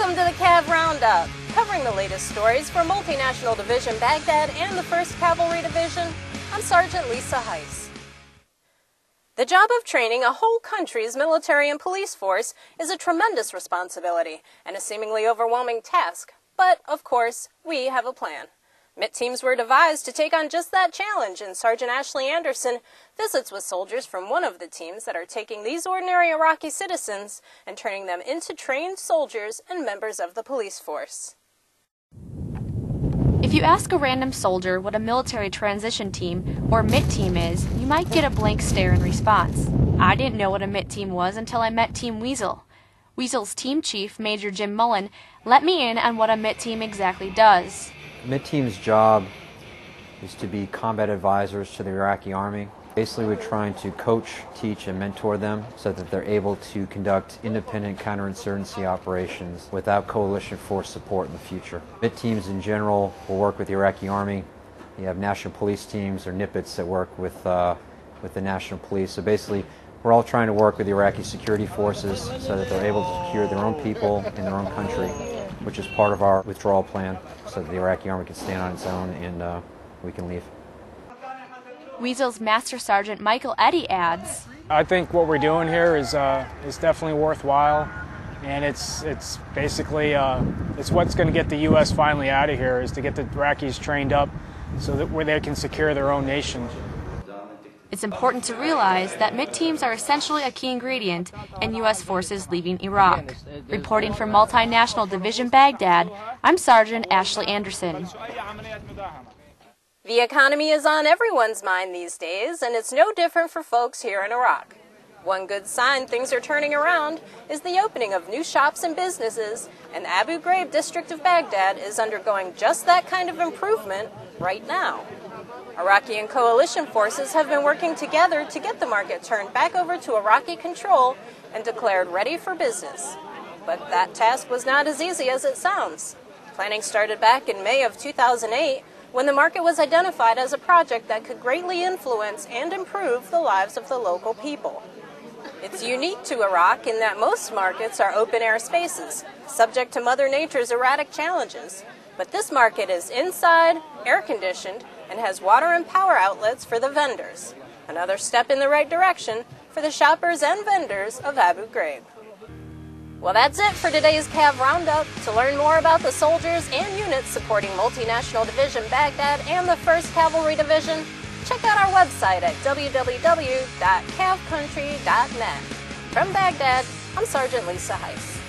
Welcome to the Cav Roundup, covering the latest stories for Multinational Division Baghdad and the 1st Cavalry Division. I'm Sergeant Lisa Heise. The job of training a whole country's military and police force is a tremendous responsibility and a seemingly overwhelming task. But, of course, we have a plan. MiTT teams were devised to take on just that challenge, and Sergeant Ashley Anderson visits with soldiers from one of the teams that are taking these ordinary Iraqi citizens and turning them into trained soldiers and members of the police force. If you ask a random soldier what a military transition team or MiTT team is, you might get a blank stare in response. I didn't know what a MiTT team was until I met Team Weasel. Weasel's team chief, Major Jim Mullen, let me in on what a MiTT team exactly does. MiTT team's job is to be combat advisors to the Iraqi army. Basically, we're trying to coach, teach, and mentor them so that they're able to conduct independent counterinsurgency operations without coalition force support in the future. MiTT teams in general will work with the Iraqi army. You have national police teams or NIPITs that work with, uh, with the national police. So basically, we're all trying to work with the Iraqi security forces so that they're able to secure their own people in their own country which is part of our withdrawal plan so that the Iraqi army can stand on its own and uh, we can leave. Weasel's Master Sergeant Michael Eddy adds, I think what we're doing here is, uh, is definitely worthwhile. And it's, it's basically uh, it's what's going to get the U.S. finally out of here is to get the Iraqis trained up so that where they can secure their own nation. It's important to realize that MiTT teams are essentially a key ingredient in U.S. forces leaving Iraq. Reporting from Multinational Division Baghdad, I'm Sergeant Ashley Anderson. The economy is on everyone's mind these days, and it's no different for folks here in Iraq. One good sign things are turning around is the opening of new shops and businesses, and the Abu Ghraib district of Baghdad is undergoing just that kind of improvement right now. Iraqi and coalition forces have been working together to get the market turned back over to Iraqi control and declared ready for business. But that task was not as easy as it sounds. Planning started back in May of 2008 when the market was identified as a project that could greatly influence and improve the lives of the local people. It's unique to Iraq in that most markets are open air spaces, subject to Mother Nature's erratic challenges. But this market is inside, air conditioned, and has water and power outlets for the vendors. Another step in the right direction for the shoppers and vendors of Abu Ghraib. Well, that's it for today's CAV Roundup. To learn more about the soldiers and units supporting Multinational Division Baghdad and the 1st Cavalry Division, check out our website at www.cavcountry.net. From Baghdad, I'm Sergeant Lisa Heise.